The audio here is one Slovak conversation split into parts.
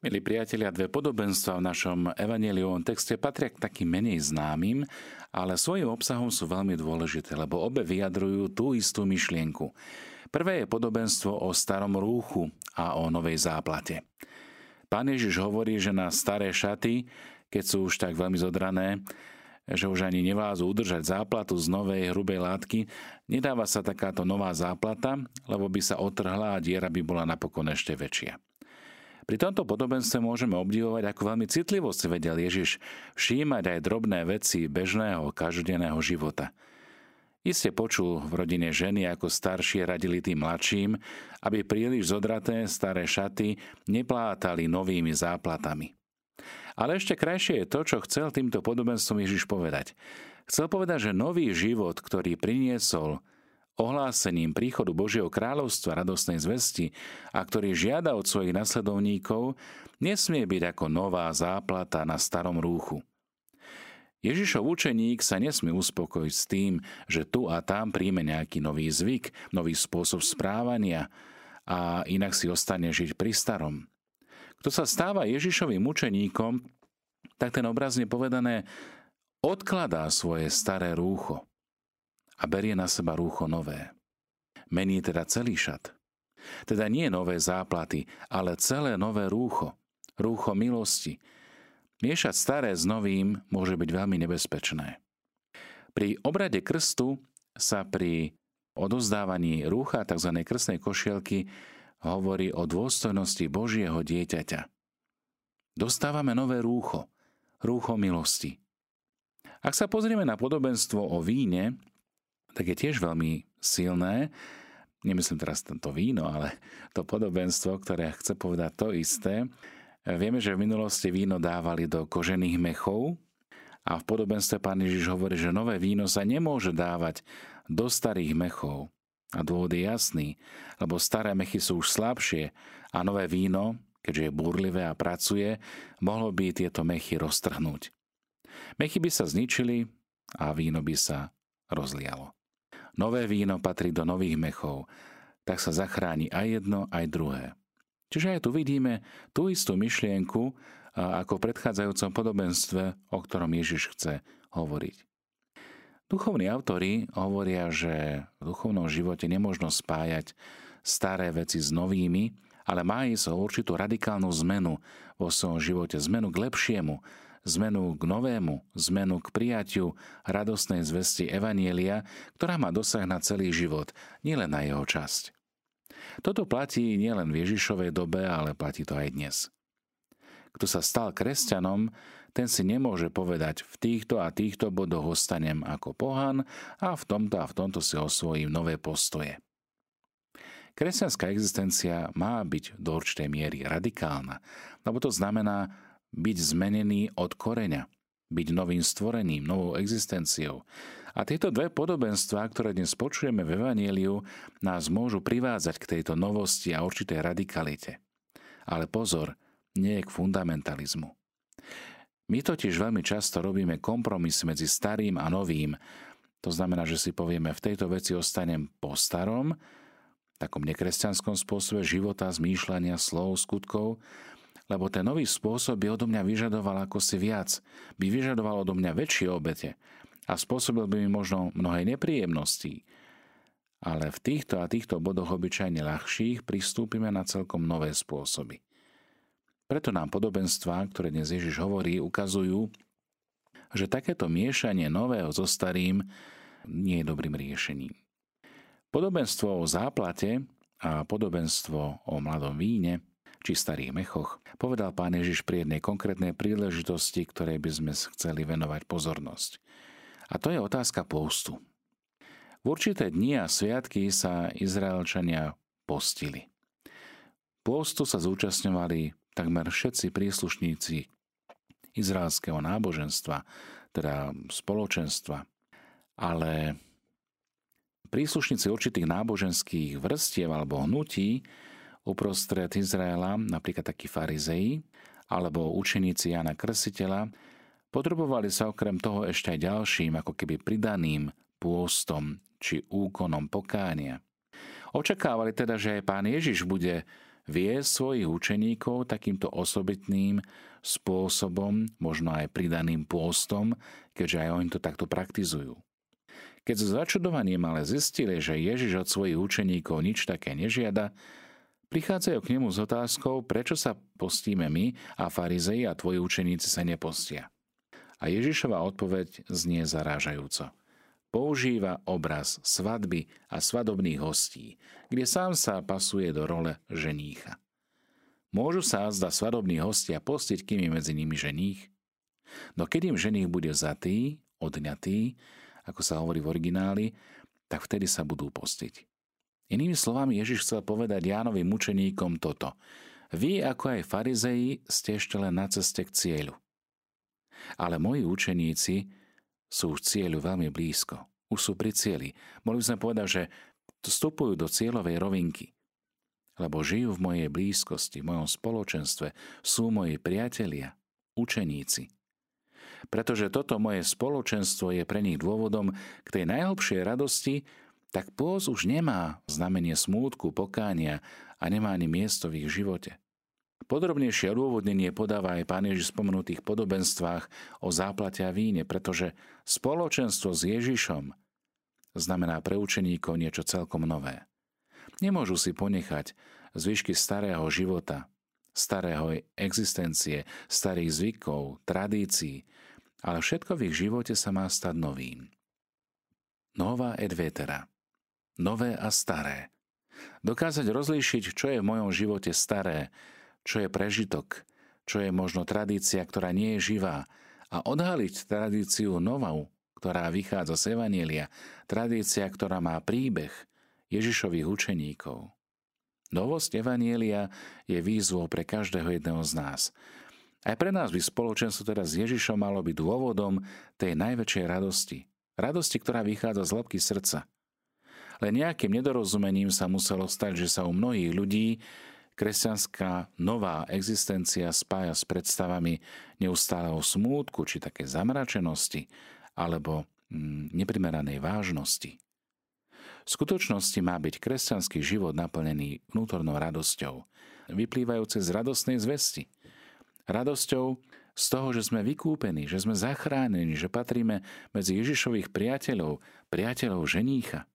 Milí priatelia, dve podobenstva v našom evangeliovom texte patria k takým menej známym, ale svojim obsahom sú veľmi dôležité, lebo obe vyjadrujú tú istú myšlienku. Prvé je podobenstvo o starom rúchu a o novej záplate. Pán Ježiš hovorí, že na staré šaty, keď sú už tak veľmi zodrané, že už ani nevládzu udržať záplatu z novej hrubej látky, nedáva sa takáto nová záplata, lebo by sa otrhla a diera by bola napokon ešte väčšia. Pri tomto podobenstve môžeme obdivovať, ako veľmi citlivo si vedel Ježiš všímať aj drobné veci bežného, každodenného života. Iste počul v rodine ženy, ako staršie radili tým mladším, aby príliš zodraté staré šaty neplátali novými záplatami. Ale ešte krajšie je to, čo chcel týmto podobenstvom Ježiš povedať. Chcel povedať, že nový život, ktorý priniesol ohlásením príchodu Božieho kráľovstva radosnej zvesti a ktorý žiada od svojich nasledovníkov, nesmie byť ako nová záplata na starom rúchu. Ježišov učeník sa nesmie uspokojiť s tým, že tu a tam príjme nejaký nový zvyk, nový spôsob správania a inak si ostane žiť pri starom. Kto sa stáva Ježišovým učeníkom, tak ten obrazne povedané odkladá svoje staré rúcho a berie na seba rúcho nové. Mení teda celý šat. Teda nie nové záplaty, ale celé nové rúcho. Rúcho milosti. Miešať staré s novým môže byť veľmi nebezpečné. Pri obrade krstu sa pri odozdávaní rúcha tzv. krstnej košielky hovorí o dôstojnosti Božieho dieťaťa. Dostávame nové rúcho, rúcho milosti. Ak sa pozrieme na podobenstvo o víne, tak je tiež veľmi silné. Nemyslím teraz tento víno, ale to podobenstvo, ktoré chce povedať to isté. Vieme, že v minulosti víno dávali do kožených mechov a v podobenstve pán Ježiš hovorí, že nové víno sa nemôže dávať do starých mechov. A dôvod je jasný, lebo staré mechy sú už slabšie a nové víno, keďže je búrlivé a pracuje, mohlo by tieto mechy roztrhnúť. Mechy by sa zničili a víno by sa rozlialo. Nové víno patrí do nových mechov, tak sa zachráni aj jedno, aj druhé. Čiže aj tu vidíme tú istú myšlienku, ako v predchádzajúcom podobenstve, o ktorom Ježiš chce hovoriť. Duchovní autori hovoria, že v duchovnom živote nemôžno spájať staré veci s novými, ale má ísť o určitú radikálnu zmenu vo svojom živote, zmenu k lepšiemu, zmenu k novému, zmenu k prijatiu radostnej zvesti Evanielia, ktorá má dosah na celý život, nielen na jeho časť. Toto platí nielen v Ježišovej dobe, ale platí to aj dnes. Kto sa stal kresťanom, ten si nemôže povedať, v týchto a týchto bodoch ostanem ako pohan a v tomto a v tomto si osvojím nové postoje. Kresťanská existencia má byť do určitej miery radikálna, lebo to znamená byť zmenený od koreňa, byť novým stvorením, novou existenciou. A tieto dve podobenstvá, ktoré dnes počujeme v Evangeliu, nás môžu privádzať k tejto novosti a určitej radikalite. Ale pozor, nie je k fundamentalizmu. My totiž veľmi často robíme kompromis medzi starým a novým. To znamená, že si povieme, v tejto veci ostanem po starom, takom nekresťanskom spôsobe života, zmýšľania, slov, skutkov, lebo ten nový spôsob by odo mňa vyžadoval ako si viac, by vyžadoval odo mňa väčšie obete a spôsobil by mi možno mnohé nepríjemnosti. Ale v týchto a týchto bodoch obyčajne ľahších pristúpime na celkom nové spôsoby. Preto nám podobenstvá, ktoré dnes Ježiš hovorí, ukazujú, že takéto miešanie nového so starým nie je dobrým riešením. Podobenstvo o záplate a podobenstvo o mladom víne či starých mechoch, povedal pán Ježiš pri jednej konkrétnej príležitosti, ktorej by sme chceli venovať pozornosť. A to je otázka postu. V určité dni a sviatky sa Izraelčania postili. Postu sa zúčastňovali takmer všetci príslušníci izraelského náboženstva, teda spoločenstva, ale príslušníci určitých náboženských vrstiev alebo hnutí uprostred Izraela, napríklad takí farizei alebo učeníci Jana Krsiteľa, potrebovali sa okrem toho ešte aj ďalším, ako keby pridaným pôstom či úkonom pokánia. Očakávali teda, že aj pán Ježiš bude vie svojich učeníkov takýmto osobitným spôsobom, možno aj pridaným pôstom, keďže aj oni to takto praktizujú. Keď s začudovaním ale zistili, že Ježiš od svojich učeníkov nič také nežiada, prichádzajú k nemu s otázkou, prečo sa postíme my a farizei a tvoji učeníci sa nepostia. A Ježišova odpoveď znie zarážajúco používa obraz svadby a svadobných hostí, kde sám sa pasuje do role ženícha. Môžu sa zda svadobní hostia postiť, kým je medzi nimi ženích? No keď im ženích bude zatý, odňatý, ako sa hovorí v origináli, tak vtedy sa budú postiť. Inými slovami Ježiš chcel povedať Jánovým mučeníkom toto. Vy, ako aj farizeji, ste ešte len na ceste k cieľu. Ale moji učeníci sú už cieľu veľmi blízko. Už sú pri cieli. Mohli by sme povedať, že vstupujú do cieľovej rovinky. Lebo žijú v mojej blízkosti, v mojom spoločenstve, sú moji priatelia, učeníci. Pretože toto moje spoločenstvo je pre nich dôvodom k tej najhlbšej radosti, tak pôz už nemá znamenie smútku, pokánia a nemá ani miesto v ich živote. Podrobnejšie odôvodnenie podáva aj pán Ježiš v spomenutých podobenstvách o záplate a víne, pretože spoločenstvo s Ježišom znamená pre učeníkov niečo celkom nové. Nemôžu si ponechať zvyšky starého života, starého existencie, starých zvykov, tradícií, ale všetko v ich živote sa má stať novým. Nová et vetera. Nové a staré. Dokázať rozlíšiť, čo je v mojom živote staré, čo je prežitok, čo je možno tradícia, ktorá nie je živá a odhaliť tradíciu novou, ktorá vychádza z Evanielia, tradícia, ktorá má príbeh Ježišových učeníkov. Novosť Evanielia je výzvou pre každého jedného z nás. Aj pre nás by spoločenstvo teda s Ježišom malo byť dôvodom tej najväčšej radosti. Radosti, ktorá vychádza z hĺbky srdca. Len nejakým nedorozumením sa muselo stať, že sa u mnohých ľudí kresťanská nová existencia spája s predstavami neustáleho smútku či také zamračenosti alebo mm, neprimeranej vážnosti. V skutočnosti má byť kresťanský život naplnený vnútornou radosťou, vyplývajúce z radostnej zvesti. Radosťou z toho, že sme vykúpení, že sme zachránení, že patríme medzi Ježišových priateľov, priateľov ženícha.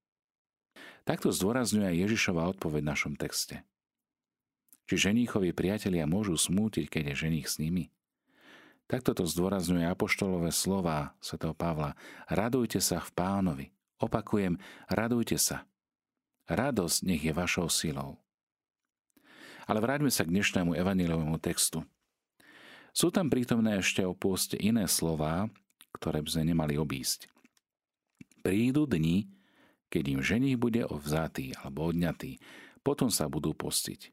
Takto zdôrazňuje aj Ježišova odpoveď v našom texte. Či ženíchovi priatelia môžu smútiť, keď je ženích s nimi? Takto to zdôrazňuje apoštolové slova svätého Pavla. Radujte sa v pánovi. Opakujem, radujte sa. Radosť nech je vašou silou. Ale vráťme sa k dnešnému evaníliovému textu. Sú tam prítomné ešte o pôste iné slová, ktoré by sme nemali obísť. Prídu dni, keď im ženich bude ovzatý alebo odňatý, potom sa budú postiť.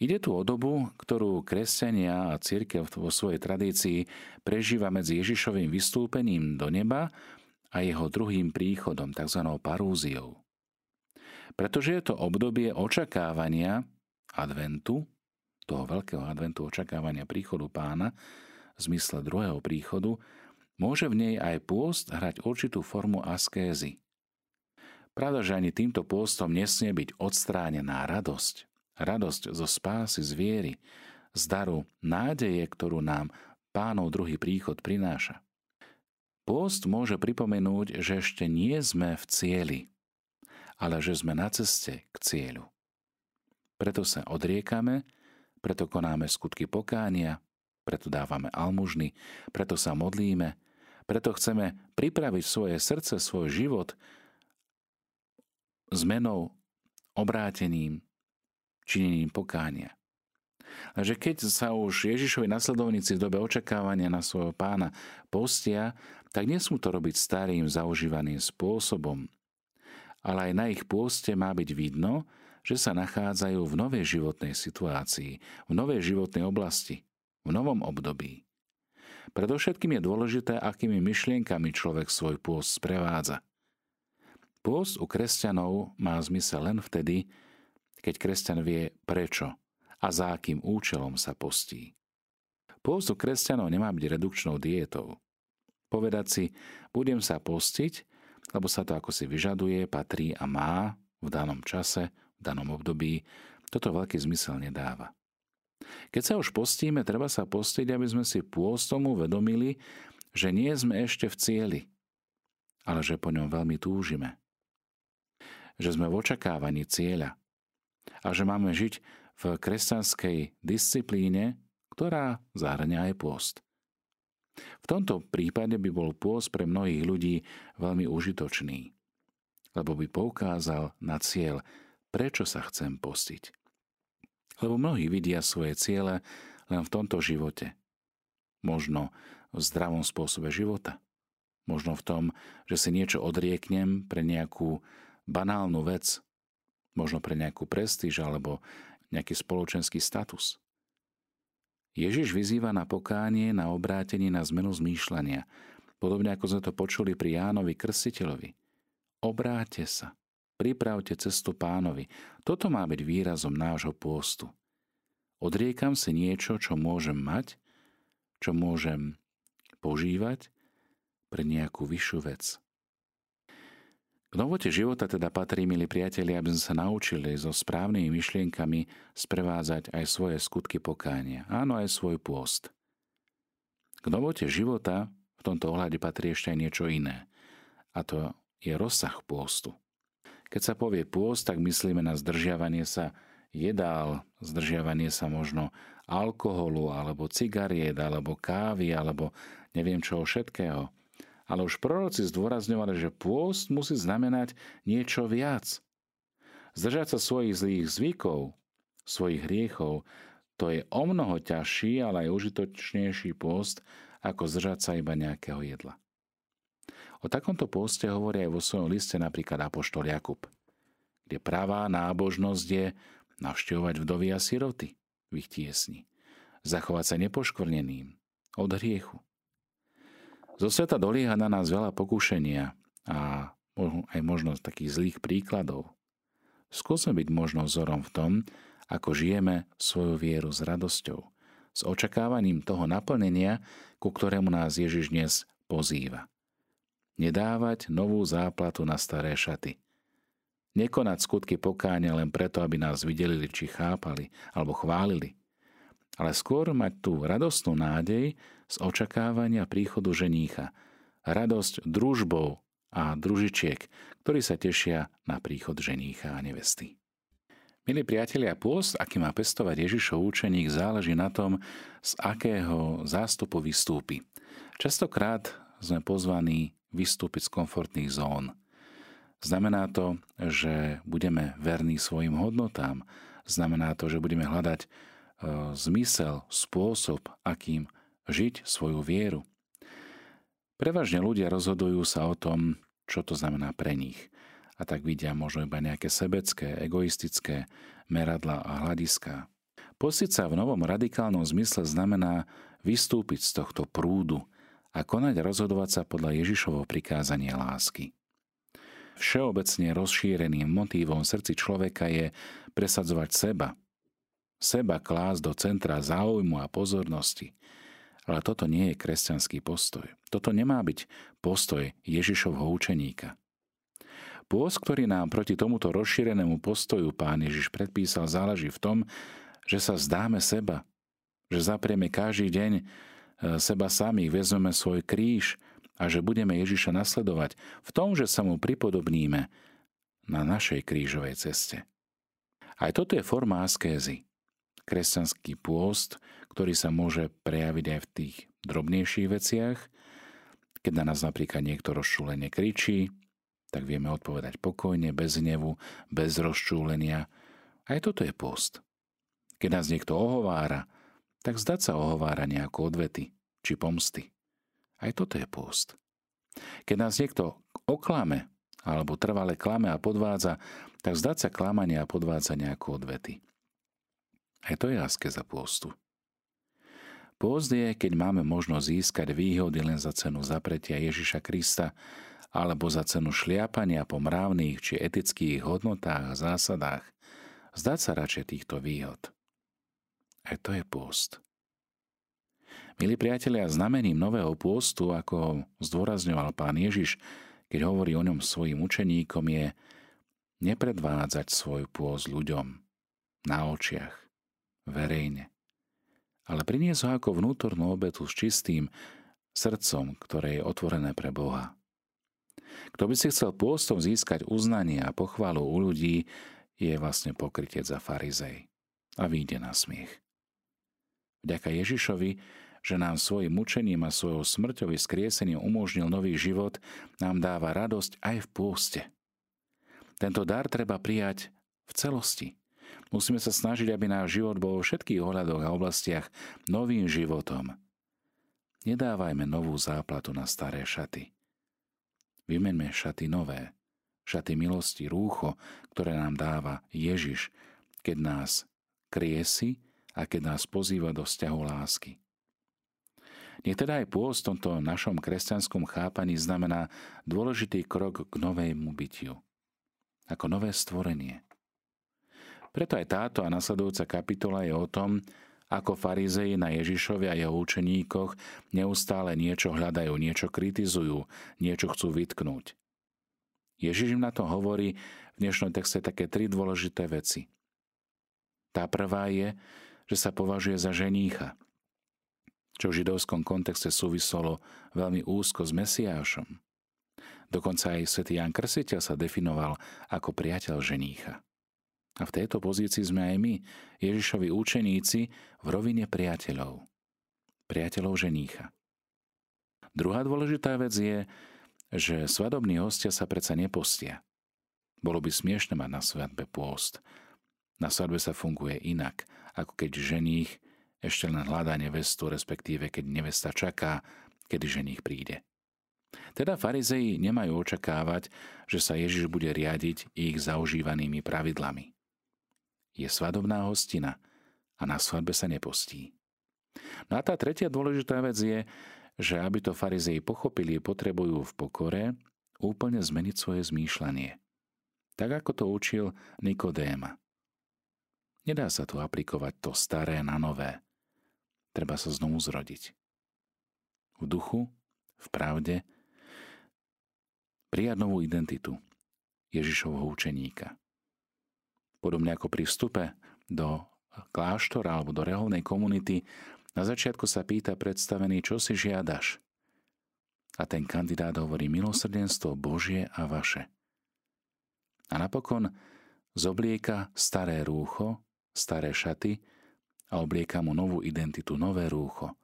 Ide tu o dobu, ktorú kresťania a církev vo svojej tradícii prežíva medzi Ježišovým vystúpením do neba a jeho druhým príchodom, tzv. parúziou. Pretože je to obdobie očakávania adventu, toho veľkého adventu očakávania príchodu pána, v zmysle druhého príchodu, môže v nej aj pôst hrať určitú formu askézy. Pravda, že ani týmto pôstom nesmie byť odstránená radosť, radosť zo spásy z viery, z daru nádeje, ktorú nám pánov druhý príchod prináša. Pôst môže pripomenúť, že ešte nie sme v cieli, ale že sme na ceste k cieľu. Preto sa odriekame, preto konáme skutky pokánia, preto dávame almužny, preto sa modlíme, preto chceme pripraviť svoje srdce, svoj život zmenou, obrátením, činením pokánia. Takže keď sa už Ježišovi nasledovníci v dobe očakávania na svojho pána postia, tak nesmú to robiť starým zaužívaným spôsobom. Ale aj na ich pôste má byť vidno, že sa nachádzajú v novej životnej situácii, v novej životnej oblasti, v novom období. Predovšetkým je dôležité, akými myšlienkami človek svoj pôst sprevádza. Pôst u kresťanov má zmysel len vtedy, keď kresťan vie prečo a za akým účelom sa postí. Pôst u kresťanov nemá byť redukčnou diétou. Povedať si, budem sa postiť, lebo sa to ako si vyžaduje, patrí a má v danom čase, v danom období, toto veľký zmysel nedáva. Keď sa už postíme, treba sa postiť, aby sme si pôstom uvedomili, že nie sme ešte v cieli, ale že po ňom veľmi túžime. Že sme v očakávaní cieľa a že máme žiť v kresťanskej disciplíne, ktorá zahrania aj pôst. V tomto prípade by bol pôst pre mnohých ľudí veľmi užitočný, lebo by poukázal na cieľ, prečo sa chcem postiť. Lebo mnohí vidia svoje ciele len v tomto živote. Možno v zdravom spôsobe života. Možno v tom, že si niečo odrieknem pre nejakú banálnu vec, možno pre nejakú prestíž alebo nejaký spoločenský status. Ježiš vyzýva na pokánie, na obrátenie, na zmenu zmýšľania, podobne ako sme to počuli pri Jánovi Krstiteľovi. Obráte sa, pripravte cestu pánovi. Toto má byť výrazom nášho pôstu. Odriekam si niečo, čo môžem mať, čo môžem požívať pre nejakú vyššiu vec. K novote života teda patrí, milí priatelia, aby sme sa naučili so správnymi myšlienkami sprevádzať aj svoje skutky pokánia. Áno, aj svoj pôst. K novote života v tomto ohľade patrí ešte aj niečo iné. A to je rozsah pôstu. Keď sa povie pôst, tak myslíme na zdržiavanie sa jedál, zdržiavanie sa možno alkoholu, alebo cigariet, alebo kávy, alebo neviem čoho všetkého – ale už proroci zdôrazňovali, že pôst musí znamenať niečo viac. Zdržať sa svojich zlých zvykov, svojich hriechov, to je o mnoho ťažší, ale aj užitočnejší pôst, ako zdržať sa iba nejakého jedla. O takomto pôste hovorí aj vo svojom liste napríklad Apoštol Jakub, kde pravá nábožnosť je navštevovať vdovy a siroty v ich tiesni, zachovať sa nepoškvrneným od hriechu, zo sveta dolieha na nás veľa pokúšenia a aj možnosť takých zlých príkladov. Skúsme byť možno vzorom v tom, ako žijeme svoju vieru s radosťou, s očakávaním toho naplnenia, ku ktorému nás Ježiš dnes pozýva. Nedávať novú záplatu na staré šaty. Nekonať skutky pokáňa len preto, aby nás videli, či chápali alebo chválili ale skôr mať tú radostnú nádej z očakávania príchodu ženícha. Radosť družbou a družičiek, ktorí sa tešia na príchod ženícha a nevesty. Milí priatelia, pôst, aký má pestovať Ježišov učeník, záleží na tom, z akého zástupu vystúpi. Častokrát sme pozvaní vystúpiť z komfortných zón. Znamená to, že budeme verní svojim hodnotám. Znamená to, že budeme hľadať E, zmysel, spôsob, akým žiť svoju vieru. Prevažne ľudia rozhodujú sa o tom, čo to znamená pre nich. A tak vidia možno iba nejaké sebecké, egoistické meradla a hľadiska. Posiť sa v novom radikálnom zmysle znamená vystúpiť z tohto prúdu a konať rozhodovať sa podľa Ježišovho prikázania lásky. Všeobecne rozšíreným motívom srdci človeka je presadzovať seba, seba klásť do centra záujmu a pozornosti. Ale toto nie je kresťanský postoj. Toto nemá byť postoj Ježišovho učeníka. Pôst, ktorý nám proti tomuto rozšírenému postoju pán Ježiš predpísal, záleží v tom, že sa zdáme seba, že zaprieme každý deň e, seba samých, vezmeme svoj kríž a že budeme Ježiša nasledovať v tom, že sa mu pripodobníme na našej krížovej ceste. Aj toto je forma askézy kresťanský pôst, ktorý sa môže prejaviť aj v tých drobnejších veciach. Keď na nás napríklad niekto rozčúlenie kričí, tak vieme odpovedať pokojne, bez hnevu, bez rozčúlenia. Aj toto je post. Keď nás niekto ohovára, tak zdať sa ohovára nejako odvety či pomsty. Aj toto je post. Keď nás niekto oklame alebo trvale klame a podvádza, tak zdať sa klamania a podvádza nejako odvety. Aj to je askeza pôstu. Pôst je, keď máme možnosť získať výhody len za cenu zapretia Ježiša Krista alebo za cenu šliapania po mravných či etických hodnotách a zásadách. Zdať sa radšej týchto výhod. Aj to je pôst. Milí priatelia, znamením nového pôstu, ako zdôrazňoval pán Ježiš, keď hovorí o ňom svojim učeníkom, je nepredvádzať svoj pôst ľuďom, na očiach, verejne. Ale priniesť ho ako vnútornú obetu s čistým srdcom, ktoré je otvorené pre Boha. Kto by si chcel pôstom získať uznanie a pochvalu u ľudí, je vlastne pokrytec za farizej a vyjde na smiech. Vďaka Ježišovi, že nám svojim mučením a svojou smrťou skriesením umožnil nový život, nám dáva radosť aj v pôste. Tento dar treba prijať v celosti. Musíme sa snažiť, aby náš život bol vo všetkých ohľadoch a oblastiach novým životom. Nedávajme novú záplatu na staré šaty. Vymeňme šaty nové, šaty milosti, rúcho, ktoré nám dáva Ježiš, keď nás kriesi a keď nás pozýva do vzťahu lásky. Nie teda aj pôst v tomto našom kresťanskom chápaní znamená dôležitý krok k novému bytiu. Ako nové stvorenie. Preto aj táto a nasledujúca kapitola je o tom, ako farizeji na Ježišovi a jeho učeníkoch neustále niečo hľadajú, niečo kritizujú, niečo chcú vytknúť. Ježiš im na to hovorí v dnešnom texte také tri dôležité veci. Tá prvá je, že sa považuje za ženícha, čo v židovskom kontexte súvisolo veľmi úzko s Mesiášom. Dokonca aj svätý Jan Krsiteľ sa definoval ako priateľ ženícha. A v tejto pozícii sme aj my, Ježišovi učeníci, v rovine priateľov. Priateľov ženícha. Druhá dôležitá vec je, že svadobní hostia sa predsa nepostia. Bolo by smiešne mať na svadbe pôst, na svadbe sa funguje inak, ako keď ženích ešte len hľadá nevestu, respektíve keď nevesta čaká, kedy ženích príde. Teda farizeji nemajú očakávať, že sa Ježiš bude riadiť ich zaužívanými pravidlami. Je svadobná hostina a na svadbe sa nepostí. No a tá tretia dôležitá vec je, že aby to farizeji pochopili, potrebujú v pokore úplne zmeniť svoje zmýšľanie. Tak ako to učil Nikodéma. Nedá sa tu aplikovať to staré na nové. Treba sa znovu zrodiť. V duchu, v pravde, prijať novú identitu Ježišovho učeníka. Podobne ako pri vstupe do kláštora alebo do reholnej komunity, na začiatku sa pýta predstavený, čo si žiadaš. A ten kandidát hovorí milosrdenstvo Božie a vaše. A napokon zoblieka staré rúcho staré šaty a oblieka mu novú identitu, nové rúcho.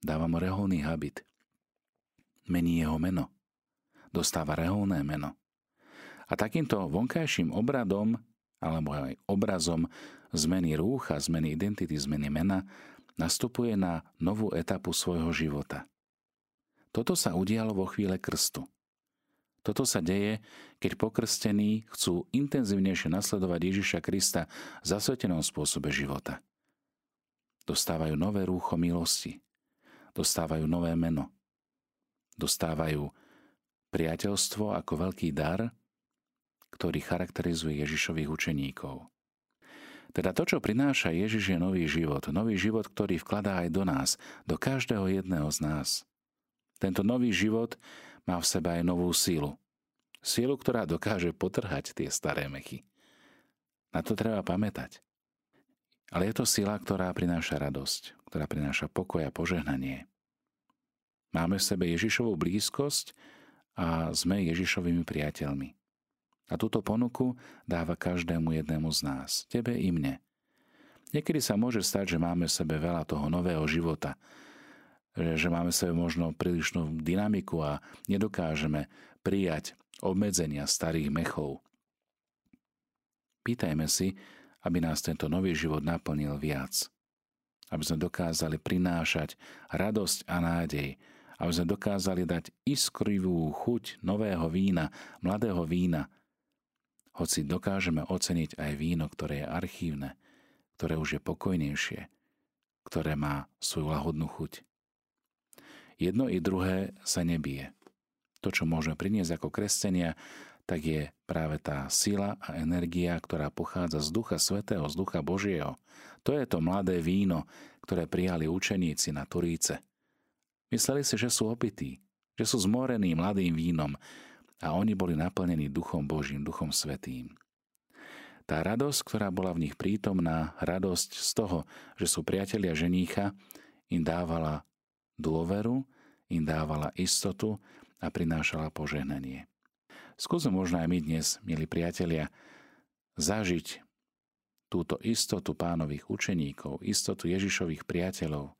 Dáva mu reholný habit. Mení jeho meno. Dostáva reholné meno. A takýmto vonkajším obradom, alebo aj obrazom zmeny rúcha, zmeny identity, zmeny mena, nastupuje na novú etapu svojho života. Toto sa udialo vo chvíle krstu. Toto sa deje, keď pokrstení chcú intenzívnejšie nasledovať Ježiša Krista v zasvetenom spôsobe života. Dostávajú nové rúcho milosti. Dostávajú nové meno. Dostávajú priateľstvo ako veľký dar, ktorý charakterizuje Ježišových učeníkov. Teda to, čo prináša Ježiš, je nový život. Nový život, ktorý vkladá aj do nás, do každého jedného z nás. Tento nový život má v sebe aj novú sílu. Sílu, ktorá dokáže potrhať tie staré mechy. Na to treba pamätať. Ale je to sila, ktorá prináša radosť, ktorá prináša pokoj a požehnanie. Máme v sebe Ježišovú blízkosť a sme Ježišovými priateľmi. A túto ponuku dáva každému jednému z nás, tebe i mne. Niekedy sa môže stať, že máme v sebe veľa toho nového života, že máme sebe možno prílišnú dynamiku a nedokážeme prijať obmedzenia starých mechov. Pýtajme si, aby nás tento nový život naplnil viac. Aby sme dokázali prinášať radosť a nádej, aby sme dokázali dať iskrivú chuť nového vína, mladého vína, hoci dokážeme oceniť aj víno, ktoré je archívne, ktoré už je pokojnejšie, ktoré má svoju lahodnú chuť. Jedno i druhé sa nebije. To, čo môžeme priniesť ako kresťania, tak je práve tá sila a energia, ktorá pochádza z Ducha Svetého, z Ducha Božieho. To je to mladé víno, ktoré prijali učeníci na Turíce. Mysleli si, že sú opití, že sú zmorení mladým vínom a oni boli naplnení Duchom Božím, Duchom Svetým. Tá radosť, ktorá bola v nich prítomná, radosť z toho, že sú priatelia ženícha, im dávala dôveru, im dávala istotu a prinášala požehnanie. Skúsme možno aj my dnes, milí priatelia, zažiť túto istotu pánových učeníkov, istotu Ježišových priateľov,